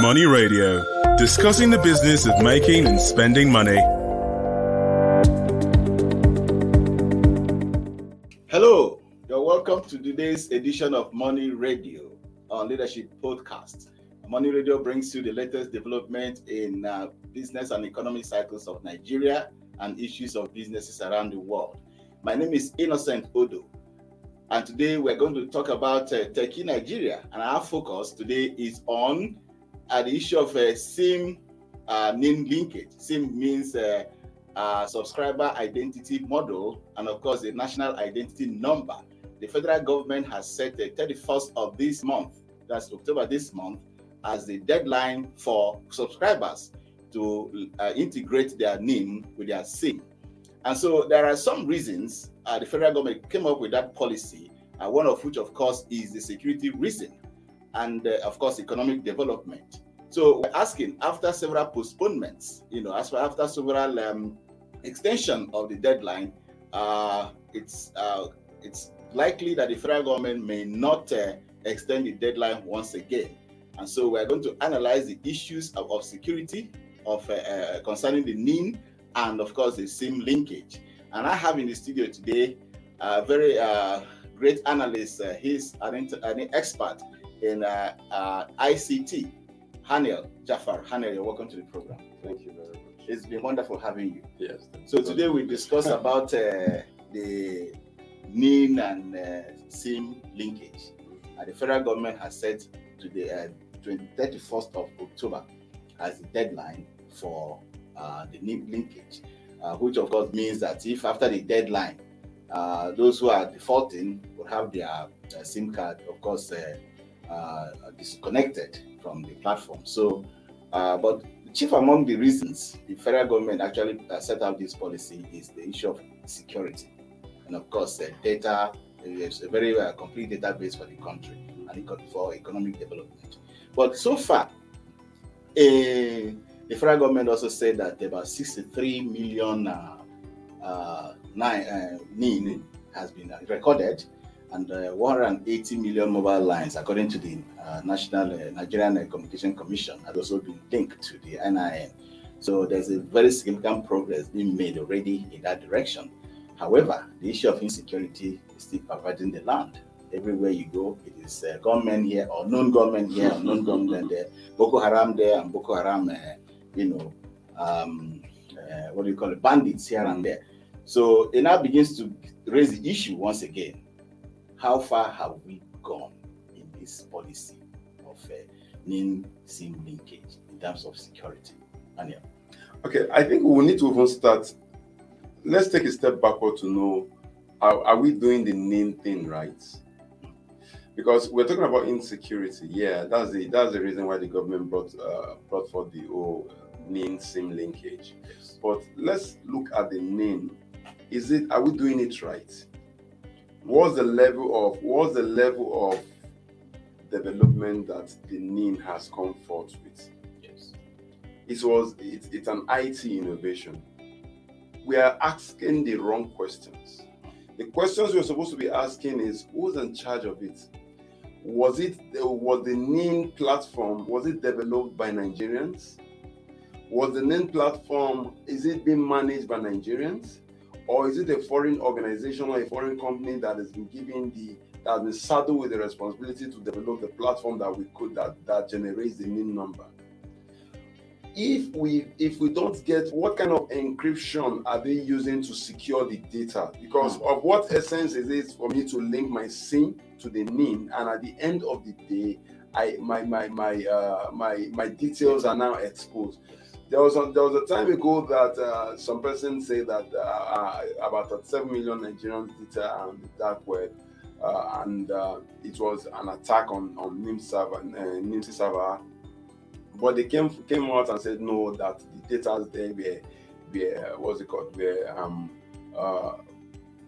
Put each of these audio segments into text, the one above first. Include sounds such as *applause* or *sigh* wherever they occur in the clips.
Money Radio, discussing the business of making and spending money. Hello, you're welcome to today's edition of Money Radio, our leadership podcast. Money Radio brings you the latest development in uh, business and economic cycles of Nigeria and issues of businesses around the world. My name is Innocent Odo, and today we're going to talk about uh, Techie Nigeria. And our focus today is on uh, the issue of uh, SIM uh, name linkage. SIM means uh, uh, subscriber identity module, and of course, the national identity number. The federal government has set the 31st of this month, that's October this month, as the deadline for subscribers to uh, integrate their name with their SIM. And so there are some reasons uh, the federal government came up with that policy, uh, one of which, of course, is the security reason and, uh, of course, economic development. So we're asking after several postponements, you know, as after several um, extension of the deadline, uh, it's uh, it's likely that the federal government may not uh, extend the deadline once again. And so we're going to analyze the issues of, of security of uh, uh, concerning the NIN and of course the SIM linkage. And I have in the studio today a very uh, great analyst. He's an, an, expert in uh, uh, ICT. Haniel Jafar. Haniel, you're welcome to the program. Thank you very much. It's been wonderful having you. Yes. So today we discuss *laughs* about uh, the NIN and uh, SIM linkage. Uh, the federal government has set to the uh, 31st of October as the deadline for uh, the NIN linkage, uh, which of course means that if after the deadline, uh, those who are defaulting will have their uh, SIM card, of course, disconnected from the platform. So, but chief among the reasons the federal government actually set out this policy is the issue of security, and of course, the data is a very complete database for the country and for economic development. But so far, uh, the federal government also said that about 63 million uh, uh, nine, uh, NIN has been recorded and uh, 180 million mobile lines, according to the uh, National uh, Nigerian Communication Commission, has also been linked to the NIN. So there's a very significant progress being made already in that direction. However, the issue of insecurity is still pervading the land everywhere you go, it is uh, gunmen here or non-gunmen here or non-gunmen there, Boko Haram there and Boko Haram, uh, you know, um, uh, what do you call it, bandits here and there. So it now begins to raise the issue once again. How far have we gone in this policy of uh, NIN SIM linkage in terms of security? Anya. Okay, I think we need to even start. Let's take a step backward to know are, are we doing the NIN thing right? because we're talking about insecurity. Yeah, that's the that's the reason why the government brought uh, brought forth the whole NIN SIM linkage. Yes. But let's look at the NIN. Is it are we doing it right? What's the level of what's the level of development that the NIN has come forth with? Yes. It was it, it's an IT innovation. We are asking the wrong questions. The questions we're supposed to be asking is who's in charge of it? was it was the NIN platform was it developed by Nigerians? Was the NIN platform is it being managed by Nigerians, or is it a foreign organization or a foreign company that has been given the that has been saddled with the responsibility to develop the platform that we could that that generates the NIN number? if we if we don't get what kind of encryption are they using to secure the data because mm. of what essence is it for me to link my sim to the NIN, and at the end of the day, I my my my uh, my my details are now exposed. There was a, there was a time ago that uh, some person said that uh, uh about seven million Nigerian data on the dark web, uh, and uh, it was an attack on on NIM server, uh, NIM server. But they came came out and said no, that the data is there were were what's it called were um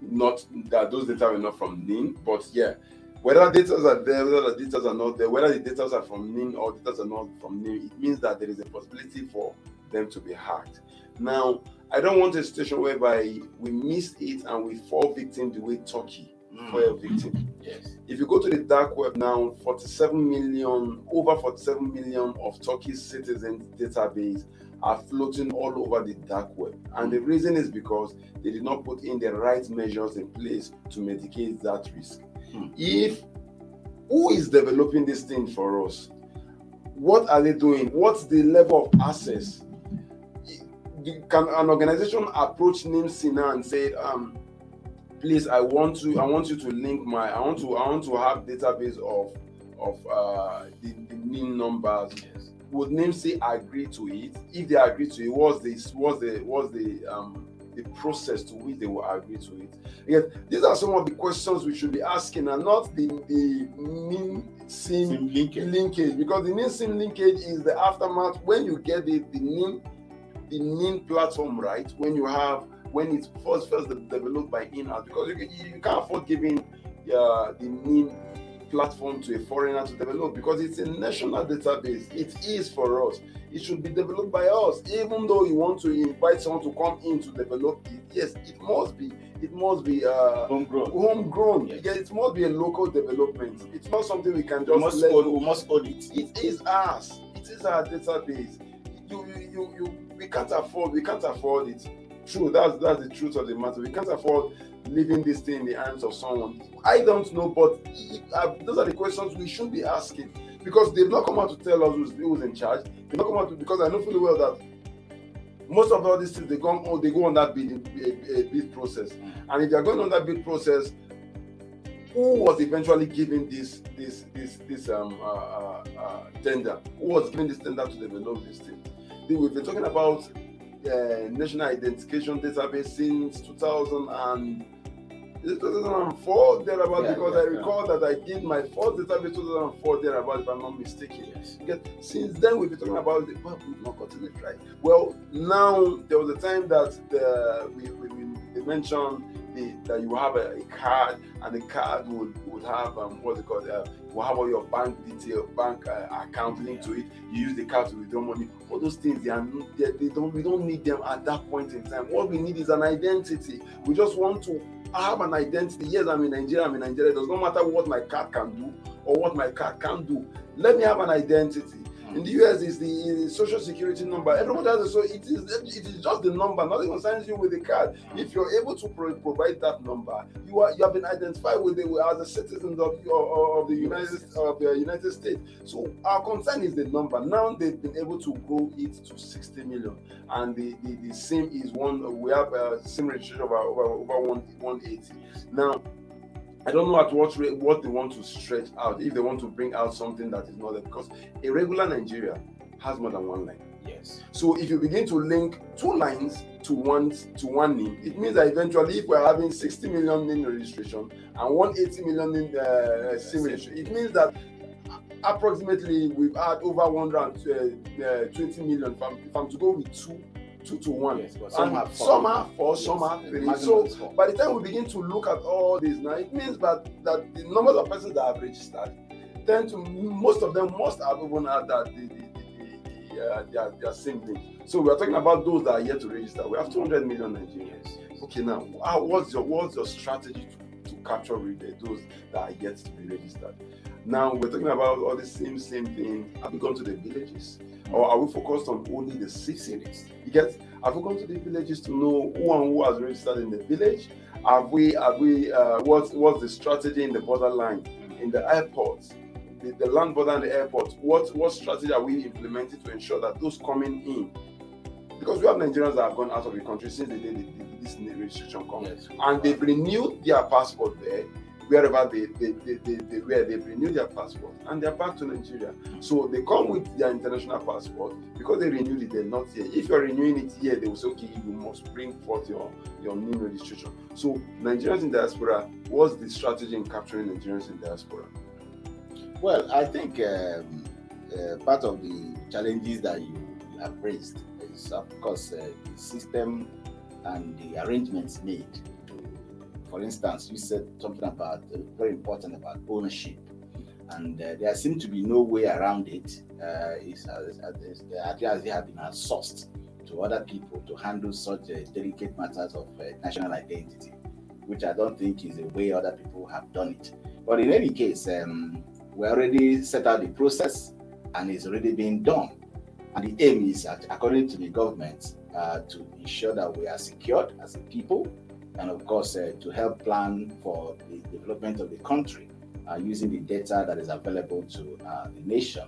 not that those data were not from NIN, but yeah, whether data are there, whether the data are not there, whether the data are from NIN or data are not from NIN, it means that there is a possibility for them to be hacked. Now, I don't want a situation whereby we miss it and we fall victim the way Turkey Mm. a victim. Yes. If you go to the dark web now, 47 million, over 47 million of Turkey's citizens' database are floating all over the dark web. And the reason is because they did not put in the right measures in place to mitigate that risk. Hmm. If who is developing this thing for us? What are they doing? What's the level of access? Can an organization approach NIMSINA and say, um, please i want to i want you to link my i want to i want to have database of of uh the, the name numbers. Yes. would NIMC agree to it? If they agree to it what's the what's the what's the um the process to which they will agree to it? Because these are some of the questions we should be asking and not the the NIN sim linkage. linkage. Because the NIN sim linkage is the aftermath. When you get the the NIN the NIN platform right when you have when it's first first developed by in-house because you, can- you can't afford giving uh, the NIN platform to a foreigner to develop because it's a national database. It is for us. It should be developed by us. Even though you want to invite someone to come in to develop it, yes, it must be. It must be uh, Homegrown. homegrown. Yes. Yes, it must be a local development. It's not something we can We just must let own, we must own it. It is ours. It is our database. You, you, you, you, we can't afford. We can't afford it. True. That's that's the truth of the matter. We can't afford leaving this thing in the hands of someone. I don't know, but uh, those are the questions we should be asking because they've not come out to tell us who's, who's in charge. They've not come out to because I know fully well that most of all these things they go on they go on that bid a, a bid process, and if they are going on that bid process, who was eventually giving this this this this um uh, uh, uh, tender? Who was giving this tender to develop this thing? We've been talking about uh, national identification database since 2000 and is it 2004 thereabout Yeah, because yeah, I yeah. recall that I did my first database 2004 thereabout if I'm not mistaken. Yes. Because since then we've been talking about it, but we've not gotten it right. Well, now there was a time that the, we, we, we mentioned that you have a, a card and the card would, would have um, what's it called? Uh, will have all your bank detail, bank uh, account linked to it. You use the card to withdraw money. All those things they are they, they don't we don't need them at that point in time. What we need is an identity. We just want to have an identity. Yes, I'm in Nigeria. I'm in Nigeria. It does not matter what my card can do or what my card can't do. Let me have an identity. In the US, is the, the social security number. Everybody has a so it is it is just the number. Nothing concerns you with the card. If you're able to pro- provide that number, you are you have been identified with it as a citizen of your of the United of the United States. So our concern is the number. Now they've been able to grow it to 60 million, and the the, the same is one. We have a SIM registration of over over one 180. Now I don't know at what rate what they want to stretch out if they want to bring out something that is not there because a regular Nigeria has more than one line. Yes. So if you begin to link two lines to one to one name, it means that eventually, if we're having 60 million name registration and 180 million name uh, SIM registration, it means that approximately we've had over 120 million. If I'm, if I'm to go with two, two to one, Yes, but some and have four. some have four, Yes, some have three. So by the time we begin to look at all this now, it means that that the numbers of persons that have registered tend to most of them must have even had that the, the, the, the, uh, their, their same thing. So we are talking about those that are yet to register. We have 200 million Nigerians. Okay, now how, what's your what's your strategy to, to capture re- those that are yet to be registered? Now we're talking about all the same same thing. Have we gone to the villages, or are we focused on only the cities? You get? Have we gone to the villages to know who and who has registered in the village? Have we? Have we? Uh, what's what's the strategy in the borderline, in the airports, the, the land border and the airport? What what strategy are we implementing to ensure that those coming in? Because we have Nigerians that have gone out of the country since the day this new restriction comes Yes. and they've renewed their passport there wherever they they, they, they, they were they've renewed their passport and they're back to nigeria. So they come with their international passport. Because they renewed it they're not here. If you're renewing it here they will say okay you must bring forth your your new registration. So nigerians in diaspora what's the strategy in capturing nigerians in diaspora? Well, I think um, uh, part of the challenges that you have raised is, of course, uh, the system and the arrangements made. For instance, you said something about uh, very important about ownership, and uh, there seems to be no way around it. Uh, as, as, the they have been outsourced to other people to handle such uh, delicate matters of uh, national identity. which I don't think is the way other people have done it. But in any case, um, we already set out the process and it's already being done. And the aim is, according to the government, uh, to ensure that we are secured as a people and, of course, uh, to help plan for the development of the country uh, using the data that is available to uh, the nation.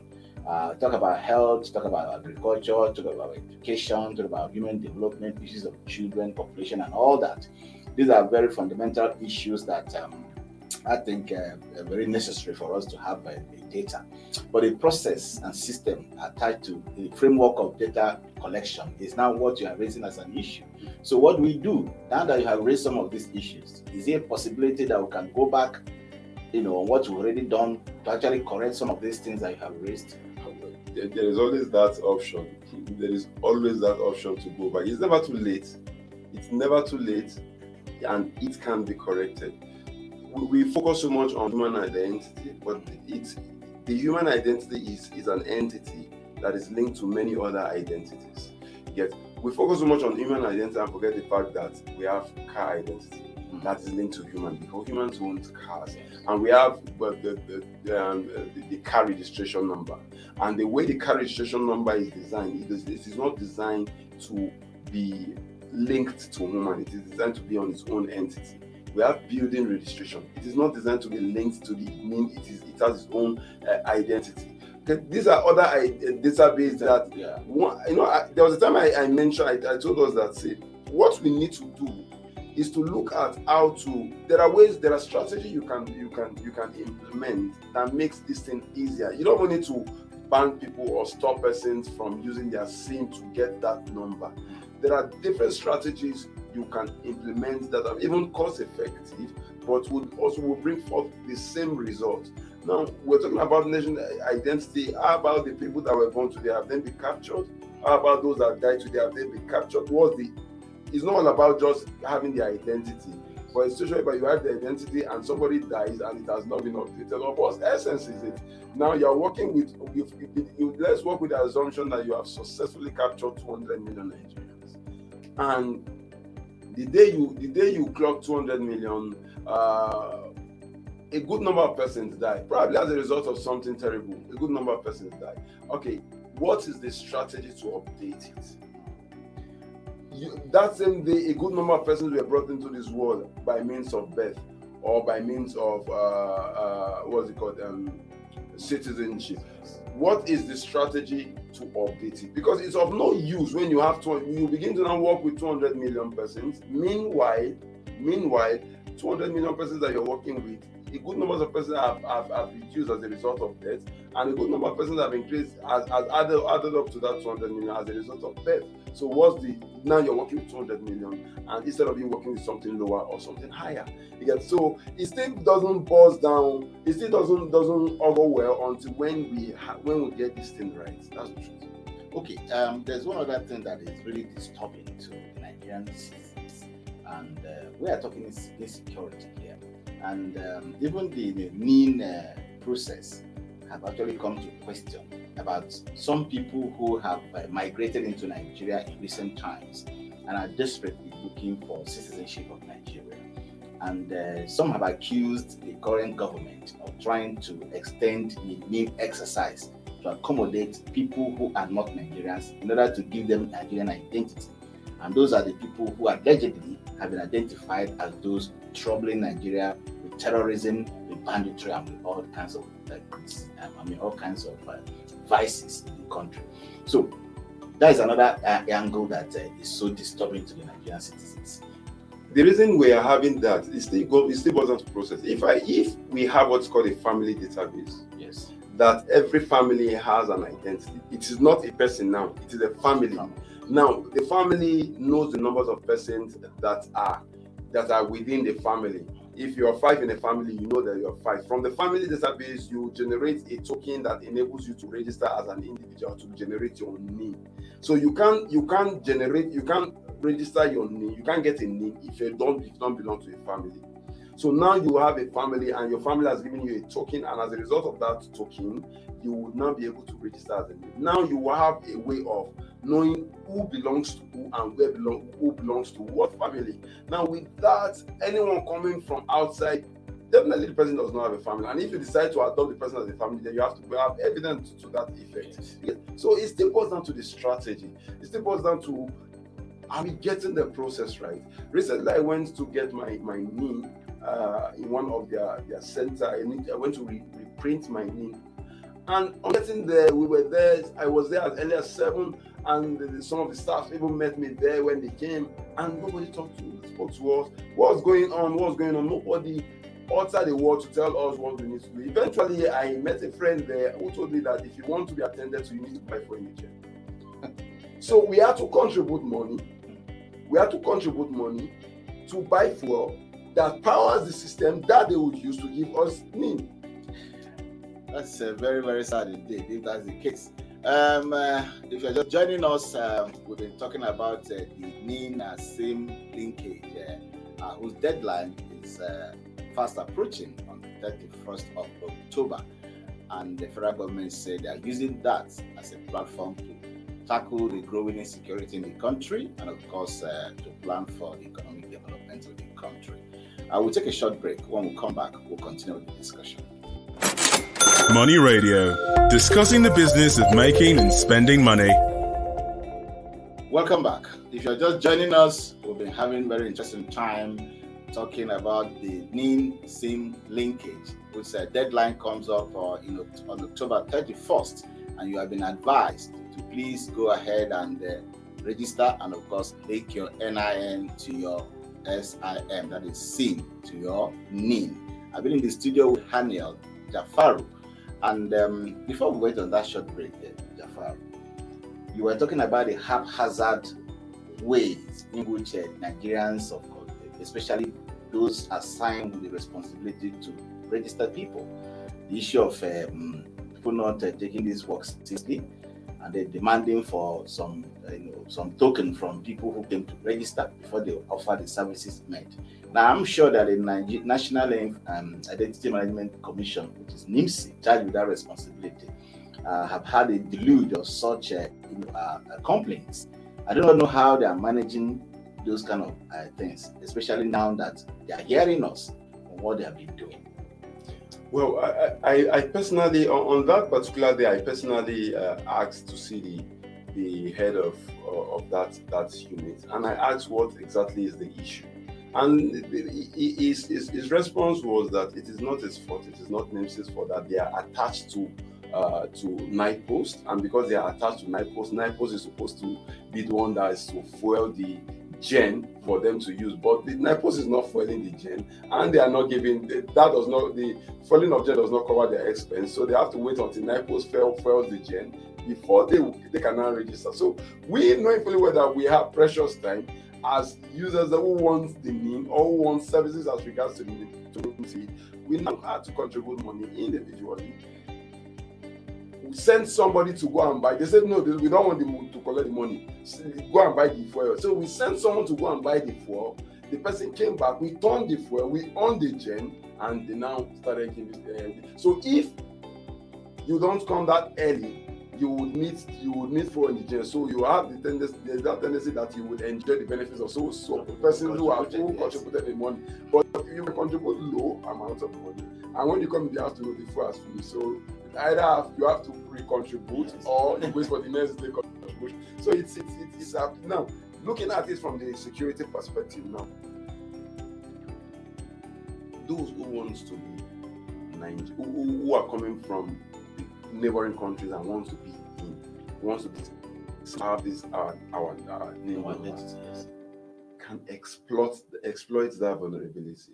Uh, talk about health, talk about agriculture, talk about education, talk about human development, issues of children, population, and all that. These are very fundamental issues that um, I think uh, are very necessary for us to have uh, data. But the process and system attached to the framework of data collection is now what you are raising as an issue. So, what we do now that you have raised some of these issues, is there a possibility that we can go back, you know, on what you've already done to actually correct some of these things that you have raised? There, is always that option. There is always that option to go back. It's never too late. It's never too late, and it can be corrected. We focus so much on human identity, but it's the human identity is, is an entity that is linked to many other identities. Yet we focus so much on human identity and forget the fact that we have car identity that is linked to human because humans own cars. And we have uh, the, the, the, um, the, the, car registration number. And the way the car registration number is designed it is, it is not designed to be linked to human. It is designed to be on its own entity we have building registration. It is not designed to be linked to the mean it is it has its own uh, identity. These are other uh, database that yeah. one, you know I, there was a time I, I mentioned I, I told us that say what we need to do is to look at how to there are ways there are strategy you can you can you can implement that makes this thing easier. You don't need to ban people or stop persons from using their sim to get that number there are different strategies you can implement that are even cost effective but would also will bring forth the same result now we're talking about nation identity how about the people that were born today have they been captured how about those that died today have they been captured what's the it's not all about just having the identity. But it's situation where you have the identity and somebody dies and it has not been updated. Of what essence is it? Now you're working with, you, you, you, let's work with the assumption that you have successfully captured 200 million Nigerians. And the day you the day you clock 200 million, uh, a good number of persons die, probably as a result of something terrible. A good number of persons die. Okay, what is the strategy to update it? you, that same day, a good number of persons were brought into this world by means of birth or by means of uh, uh, what's it called, um, citizenship. What is the strategy to update it? Because it's of no use when you have to. You begin to now work with 200 million persons. Meanwhile, meanwhile, 200 million persons that you're working with a good number of persons have, have, have reduced as a result of death, and a good number of persons have increased as, as added, added up to that 200 million as a result of death. So what's the now you're working with 200 million, and instead of you working with something lower or something higher, you get so it still doesn't buzz down. It still doesn't doesn't go well until when we ha- when we get this thing right. That's the truth. Okay, um, there's one other thing that is really disturbing to Nigerian citizens, and uh, we are talking insecurity here and um, even the, the NIN uh, process have actually come to question about some people who have uh, migrated into Nigeria in recent times and are desperately looking for citizenship of Nigeria. And uh, some have accused the current government of trying to extend the NIN exercise to accommodate people who are not Nigerians in order to give them Nigerian identity. And those are the people who allegedly have been identified as those troubling Nigeria with terrorism, banditry, and all kinds of, uh, I mean, all kinds of uh, vices in the country. So that is another uh, angle that uh, is so disturbing to the Nigerian citizens. The reason we are having that is still go, it still goes to process. If I if we have what's called a family database, yes, that every family has an identity. It is not a person now; it is a family. Now, the family knows the numbers of persons that are that are within the family. If you are five in a family, you know that you are five. From the family database, you generate a token that enables you to register as an individual to generate your name. So you can't you can't generate you can't register your name. You can't get a name if you don't if you don't belong to a family. So now you have a family, and your family has given you a token, and as a result of that token, you will now be able to register as a name. Now you will have a way of knowing who belongs to who and where belong who belongs to what family. Now, with that, anyone coming from outside, definitely the person does not have a family. And if you decide to adopt the person as a family, then you have to have evidence to that effect. Yes. So it still boils down to the strategy. It still boils down to are we getting the process right? Recently, I went to get my my knee uh, in one of their their center. I, I went to re- reprint my knee, and on getting there, we were there. I was there as early as seven, and the, some of the staff even met me there when they came, and nobody talked to us, spoke to us. What's going on? What's going on? Nobody uttered a word to tell us what we need to do. Eventually, I met a friend there who told me that if you want to be attended to, you need to buy furniture. so we had to contribute money we had to contribute money to buy fuel that powers the system that they would use to give us NIN. That's uh, very, very sad indeed, if that's the case. Um, uh, if you're just joining us, uh, we've been talking about uh, the NIN SIM linkage, uh, whose deadline is fast approaching on the 31st of October. And the federal government said they are using that as a platform to tackle the growing insecurity in the country and, of course, to plan for the economic development of the country. I will take a short break. When we come back, we'll continue with the discussion. Money Radio, discussing the business of making and spending money. Welcome back. If you're just joining us, we've been having a very interesting time talking about the NIN SIM linkage, which uh, deadline comes up uh, in, on October 31st, and you have been advised to please go ahead and uh, register and of course link your NIN to your SIM, that is SIM to your NIN. I've been in the studio with Haniel Jafaru. And um, before we went on that short break, Jafaru, you were talking about the haphazard ways in which uh, Nigerians, of course, especially those assigned with the responsibility to register people, the issue of um, people not uh, taking this work seriously, and they're demanding for some uh, you know some token from people who came to register before they offer the services met. Now I'm sure that the National um, Identity Management Commission, which is NIMC, charged with that responsibility, uh, have had a deluge of such uh, uh, uh, complaints. I do not know how they are managing those kind of uh, things, especially now that they are hearing us on what they have been doing. Well, I, I, I personally, on, on, that particular day, I personally uh, asked to see the the head of of that that unit, and I asked what exactly is the issue. And his, his, his response was that it is not his fault, it is not NIMC's fault that they are attached to uh, to NIPOST, and because they are attached to NIPOST, NIPOST is supposed to be the one that is to fuel the gen for them to use, but the NIPOST is not fueling the gen, and they are not giving that does not the fueling of gen does not cover their expense, so they have to wait until NIPOST fuel, the gen before they they can now register. So we know fully well that we have precious time as users who want the NIN or who want services as regards to the to we now have to contribute money individually send somebody to go and buy. They said, no, we don't want them to collect the money. Go and buy the fuel. So we sent someone to go and buy the fuel. The person came back, we turned the fuel, we on the gen, and they now started giving. Uh, so if you don't come that early, you would need you would need for in the gen. So you have the tendency, there's that tendency that you would enjoy the benefits of so so persons who have who contributed the money. But you contribute low amounts of money, and when you come in the afternoon, the fuel has finished. So either have, you have to re-contribute or you wait for the next day contribution. So it's it's it's, it's uh, now looking at it from the security perspective now. Those who wants to be Nigeria, who, who are coming from neighboring countries and wants to be in, wants to be, have this our our, our name identity, yes. can exploit exploit that vulnerability.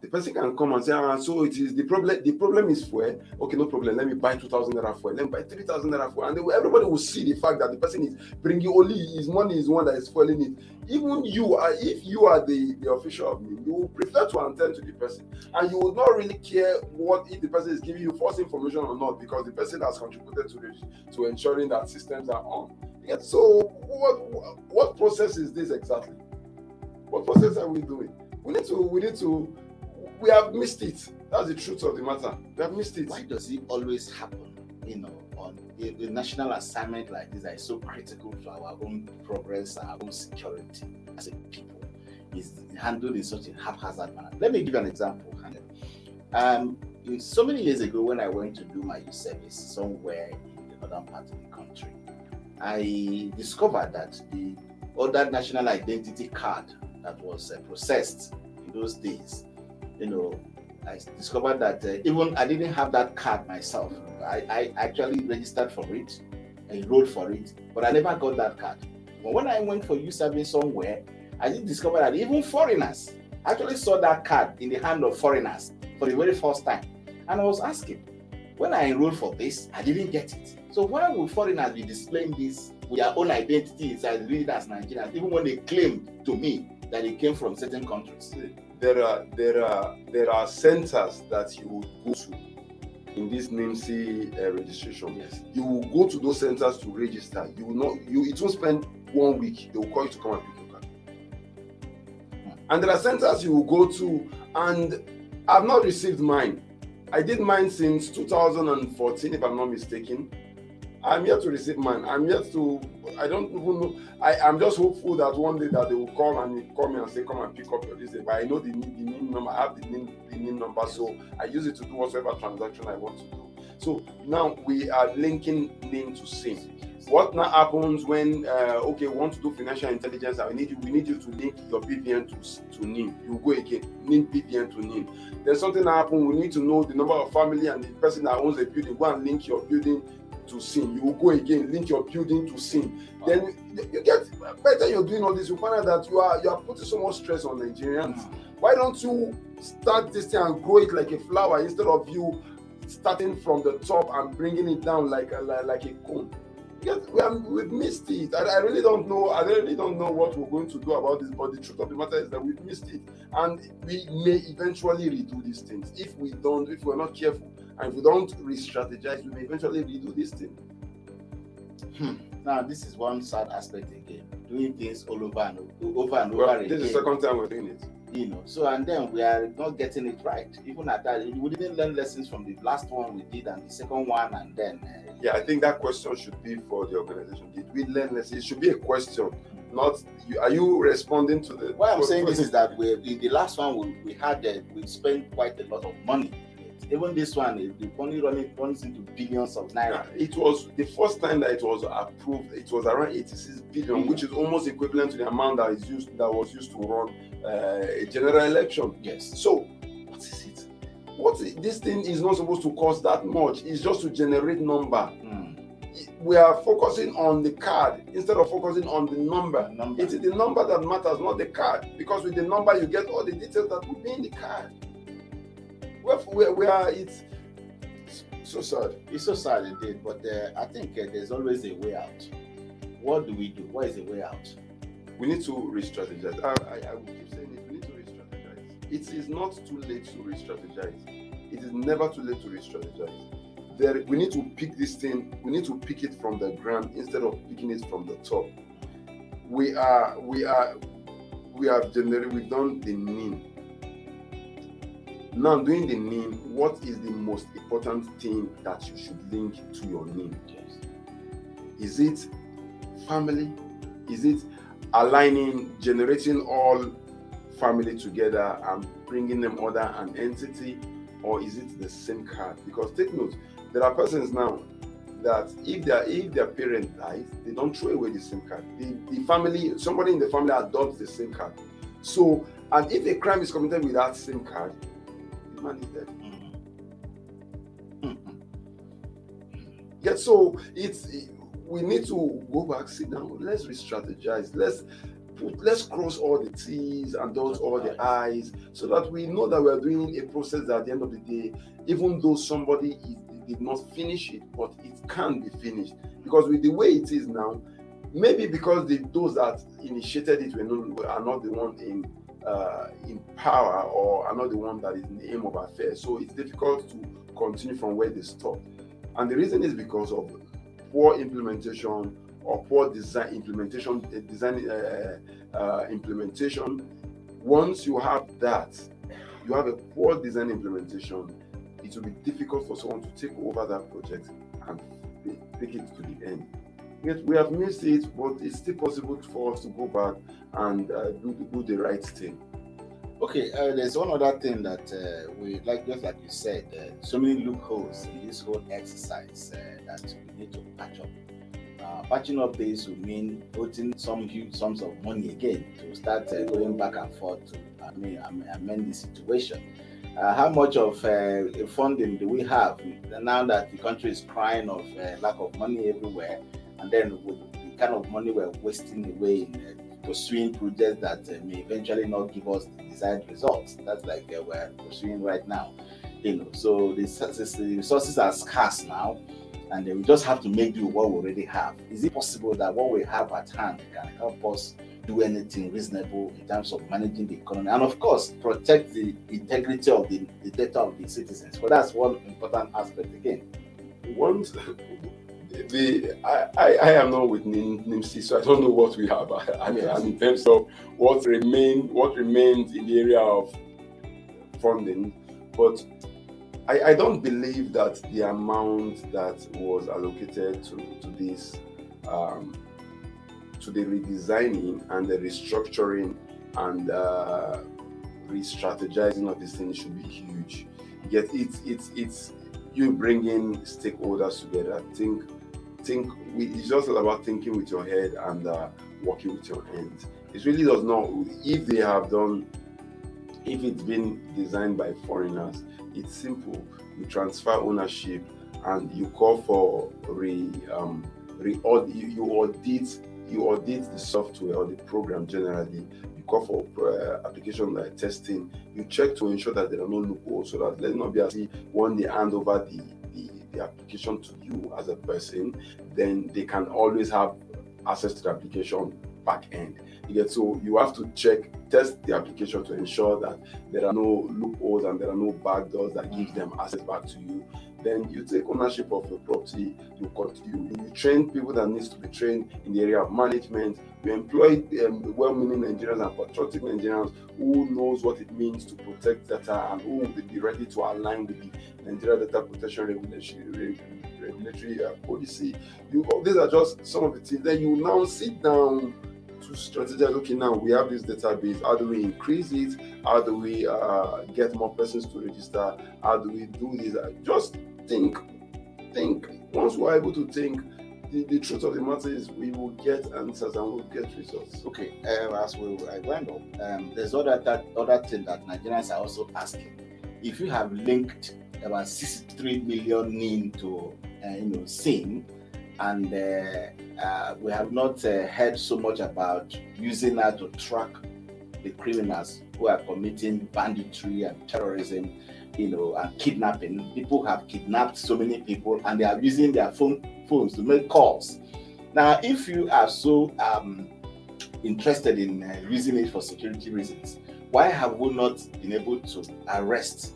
The person can come and say, ah, so it is the problem. The problem is fuel. Okay, no problem. Let me buy two thousand naira fuel. Let me buy three thousand naira fuel, and everybody will see the fact that the person is bringing only his money is one that is fueling it. Even you are, if you are the the official of me, you will prefer to attend to the person, and you will not really care what if the person is giving you false information or not, because the person has contributed to the, to ensuring that systems are on. Yeah, so what what process is this exactly? What process are we doing? We need to we need to we have missed it. That's the truth of the matter. We have missed it. Why does it always happen, you know, on a, a national assignment like this that is so critical to our own progress, our own security as a people, is handled in such a haphazard manner? Let me give you an example. Um, so many years ago, when I went to do my youth service somewhere in the northern part of the country, I discovered that the other national identity card that was uh, processed in those days, you know, I discovered that uh, even I didn't have that card myself. I, I actually registered for it, I enrolled for it, but I never got that card. But when I went for youth service somewhere, I did discover that even foreigners actually saw that card in the hand of foreigners for the very first time. And I was asking, when I enrolled for this, I didn't get it. So why would foreigners be displaying this with their own identities as read as Nigerians, even when they claim to me that they came from certain countries? There are there are there are centers that you would go to in this NIMC uh, registration. Yes. You will go to those centers to register. You will not you it won't spend one week. They will call you to come and pick your card. And there are centers you will go to, and I've not received mine. I did mine since 2014, if I'm not mistaken. I'm here to receive mine. I'm yet to. I don't even know. I am just hopeful that one day that they will call and call me and say, "Come and pick up your this." But I know the the NIN number. I have the NIN, the NIN number, so I use it to do whatever transaction I want to do. So now we are linking NIN to SIM. What now happens when uh, okay, we want to do financial intelligence? We need you. We need you to link your BVN to to NIN. You go again, NIN BVN to NIN. Then something happen. We need to know the number of family and the person that owns the building. Go and link your building to SIM. You will go again, link your building to SIM. Then you get better. You're doing all this. You find out that you are you are putting so much stress on Nigerians. Hmm. Why don't you start this thing and grow it like a flower instead of you starting from the top and bringing it down like a, like a cone? Yes, we have, we've missed it. I, I really don't know. I really don't know what we're going to do about this. But the truth of the matter is that we've missed it, and we may eventually redo these things if we don't. If we're not careful, and if we don't re-strategize, we may eventually redo this thing. Hmm. Now, this is one sad aspect again. Doing things all over and over and Well, over again. this is the second time we're doing it. you know. So and then we are not getting it right. Even at that, we didn't learn lessons from the last one we did and the second one, and then uh, Yeah, I think that question should be for the organization. Did we learn lessons? It should be a question, not you, are you responding to the Why I'm saying this is that we in the last one we, we had uh, we spent quite a lot of money. Even this one, uh, the money running runs into billions of Yeah, naira. it was the first time that it was approved. It was around 86 billion, which is almost equivalent to the amount that is used that was used to run uh, a general election. Yes. So, what is it? What is, this thing is not supposed to cost that much. It's just to generate number. Mm. We are focusing on the card instead of focusing on the number. Number. It is the number that matters, not the card. Because with the number, you get all the details that will be in the card. Where, where, where it's so sad. It's so sad indeed, but uh, I think uh, there's always a way out. What do we do? What is the way out? we need to re-strategize. I, I, I will keep saying it. We need to re-strategize. It is not too late to re-strategize. It is never too late to re-strategize. There, we need to pick this thing. We need to pick it from the ground instead of picking it from the top. We are, we are, we have generated. We've done the NIN. Now, doing the NIN, what is the most important thing that you should link to your NIN? Yes. Is it family? Is it aligning, generating all family together and bringing them under an entity? Or is it the SIM card? Because take note, there are persons now that if their if their parent dies, they don't throw away the SIM card. The, the family, somebody in the family adopts the SIM card. So, and if a crime is committed with that SIM card, the man is dead. Mhm. Yeah, so it's we need to go back, sit down, let's re-strategize, let's put let's cross all the T's and dot all the I's so that we know that we're doing a process that at the end of the day, even though somebody is, did not finish it, but it can be finished. Because with the way it is now, maybe because the, those that initiated it were not, are not the one in uh, in power or are not the one that is in the aim of affairs. So it's difficult to continue from where they stopped. And the reason is because of poor implementation or poor design implementation, uh, design uh, uh, implementation. Once you have that, you have a poor design implementation, it will be difficult for someone to take over that project and take it to the end. Yet we have missed it, but it's still possible for us to go back and uh, do, do the right thing. Okay, uh, there's one other thing that uh, we like, just like you said, uh, so many loopholes in this whole exercise uh, that we need to patch up. Uh, patching up this will mean putting some huge sums of money again to start uh, going back and forth to I mean, amend the situation. how much of funding do we have now that the country is crying of lack of money everywhere, and then with the kind of money we're wasting away in pursuing projects that uh, may eventually not give us the desired results. That's like uh, we're pursuing right now. You know, so the, the resources are scarce now, and we just have to make do with what we already have. Is it possible that what we have at hand can help us do anything reasonable in terms of managing the economy and, of course, protect the integrity of the, the data of the citizens? But that's one important aspect again. Once the I, I, I am not with NIMC, so I don't know what we have. And, yes. and in terms of what remain what remains in the area of funding, but I, I don't believe that the amount that was allocated to, to this um, to the redesigning and the restructuring and uh, re-strategizing of this thing should be huge. Yet it's it's it's you bringing stakeholders together. Think think we, it's just about thinking with your head and uh, working with your hands. It really does not. If they have done, if it's been designed by foreigners, it's simple. You transfer ownership and you call for re um, re audit. You audit you audit the software or the program generally. Call for uh, application uh, testing. You check to ensure that there are no loopholes, so that let's not be as one they hand over the the application to you as a person, then they can always have access to the application back end. You get so you have to check, test the application to ensure that there are no loopholes and there are no backdoors that give them access back to you. Then you take ownership of your property. You continue. You train people that needs to be trained in the area of management. You employ um, well-meaning Nigerians and patriotic Nigerians who knows what it means to protect data and who will be ready to align with the Nigeria Data Protection Regulatory, regulatory uh, Policy. You, these are just some of the things. Then you now sit down to strategize. Okay, now we have this database. How do we increase it? How do we uh, get more persons to register? How do we do this? Just think, think. Once we're able to think, the, the truth of the matter is we will get answers and we'll get results. Okay, um, as we went up, um, there's other that other thing that Nigerians are also asking. If you have linked about 63 million NIN to uh, you know SIM, and uh, uh, we have not uh, heard so much about using that to track the criminals who are committing banditry and terrorism, you know, and kidnapping. People have kidnapped so many people, and they are using their phone phones to make calls. Now, if you are so um, interested in uh, using it for security reasons, why have we not been able to arrest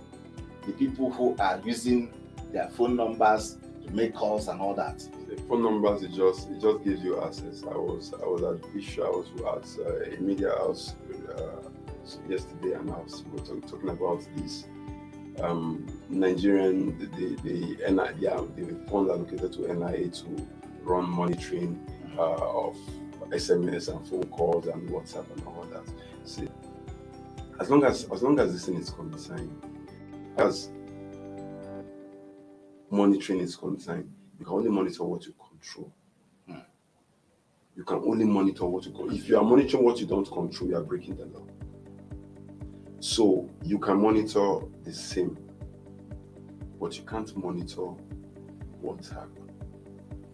the people who are using their phone numbers to make calls and all that. The phone numbers it just it just gives you access. I was I was at Bishop, I was at uh, a media house uh, yesterday, and I was talking about this um, Nigerian the the, the, NI, yeah, the funds allocated to NIA to run monitoring uh, of SMS and phone calls and WhatsApp and all that. See, as long as as long as this thing is concerned, as monitoring is concerned, you can only monitor what you control. Hmm. You can only monitor what you control. If you are monitoring what you don't control, you are breaking the law. So you can monitor the same, but you can't monitor what's happening.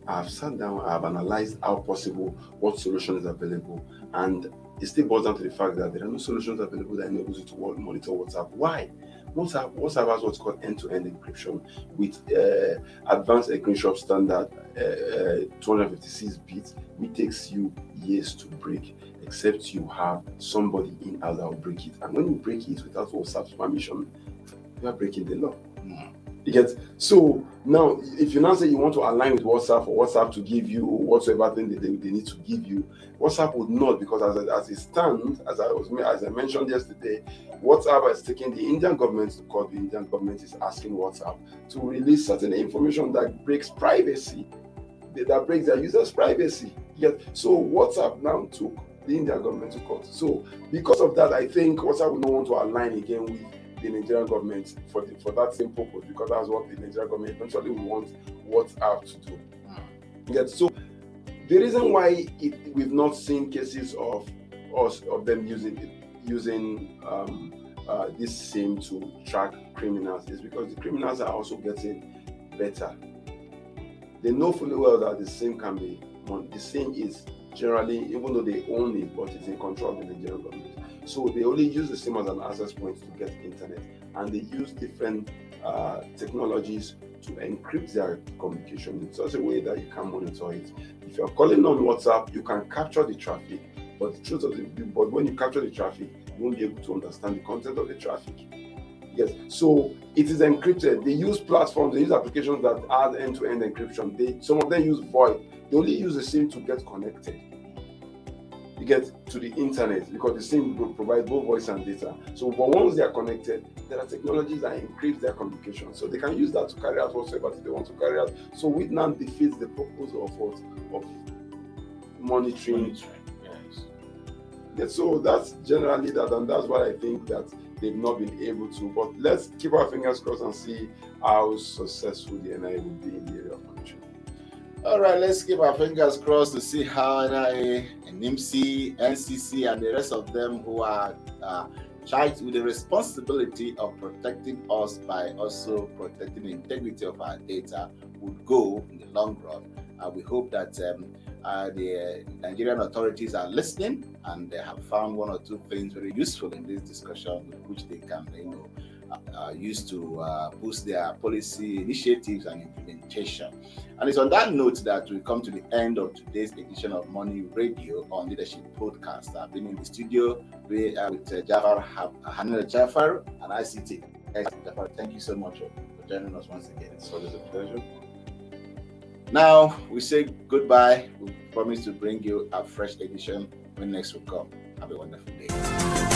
I've sat down, I've analyzed how possible, what solution is available, and it still boils down to the fact that there are no solutions available that enables you to monitor WhatsApp. Why? WhatsApp, WhatsApp has what's called end-to-end encryption with uh, advanced encryption standard uh, uh, 256 bits, which takes you years to break, except you have somebody in house that will break it. And when you break it without WhatsApp's permission, breaking the law. Mm. Get so now if you now say you want to align with WhatsApp or WhatsApp to give you whatsoever thing they, they need to give you, WhatsApp would not because as, as it stands, as I was as I mentioned yesterday, WhatsApp is taking the Indian government to court. The Indian government is asking WhatsApp to release certain information that breaks privacy, that breaks their users' privacy. Yet, so WhatsApp now took the Indian government to court. So because of that, I think WhatsApp will not want to align again with the Nigerian government for the, for that same purpose because that's what the Nigerian government eventually will want WhatsApp to do. Hmm. Yet, so the reason why it, we've not seen cases of us of them using using um, uh, this SIM to track criminals is because the criminals are also getting better. They know fully well that the SIM can be the SIM is generally, even though they own it, but it's in control of the Nigerian government. So they only use the SIM as an access point to get internet, and they use different uh, technologies to encrypt their communication in such a way that you can monitor it. If you're calling on WhatsApp, you can capture the traffic, but the truth of the but when you capture the traffic, you won't be able to understand the content of the traffic. Yes, so it is encrypted. They use platforms, they use applications that add end-to-end encryption. They some of them use VoIP. They only use the SIM to get connected get to the internet because the SIM provides both voice and data. So, but once they are connected, there are technologies that encrypt their communication, so they can use that to carry out whatsoever they want to carry out. So, which now defeats the purpose of what of monitoring. monitoring. Yes. Yeah, so that's generally that, and that's what I think that they've not been able to. But let's keep our fingers crossed and see how successful the NIA will be in the area of monitoring. All right, let's keep our fingers crossed to see how NIA and NCC, and the rest of them who are uh, charged with the responsibility of protecting us by also protecting the integrity of our data would go in the long run. Uh, we hope that um, uh, the Nigerian authorities are listening and they have found one or two things very useful in this discussion, which they can, you know, uh, used to uh, boost their policy initiatives and implementation. And it's on that note that we come to the end of today's edition of Money Radio on Leadership Podcast. I've been in the studio with, uh, with uh, Jafar Hanel Jafar and ICT. Jafar, thank you so much for joining us once again. It's always a pleasure. Now we say goodbye. We promise to bring you a fresh edition when next we come. Have a wonderful day.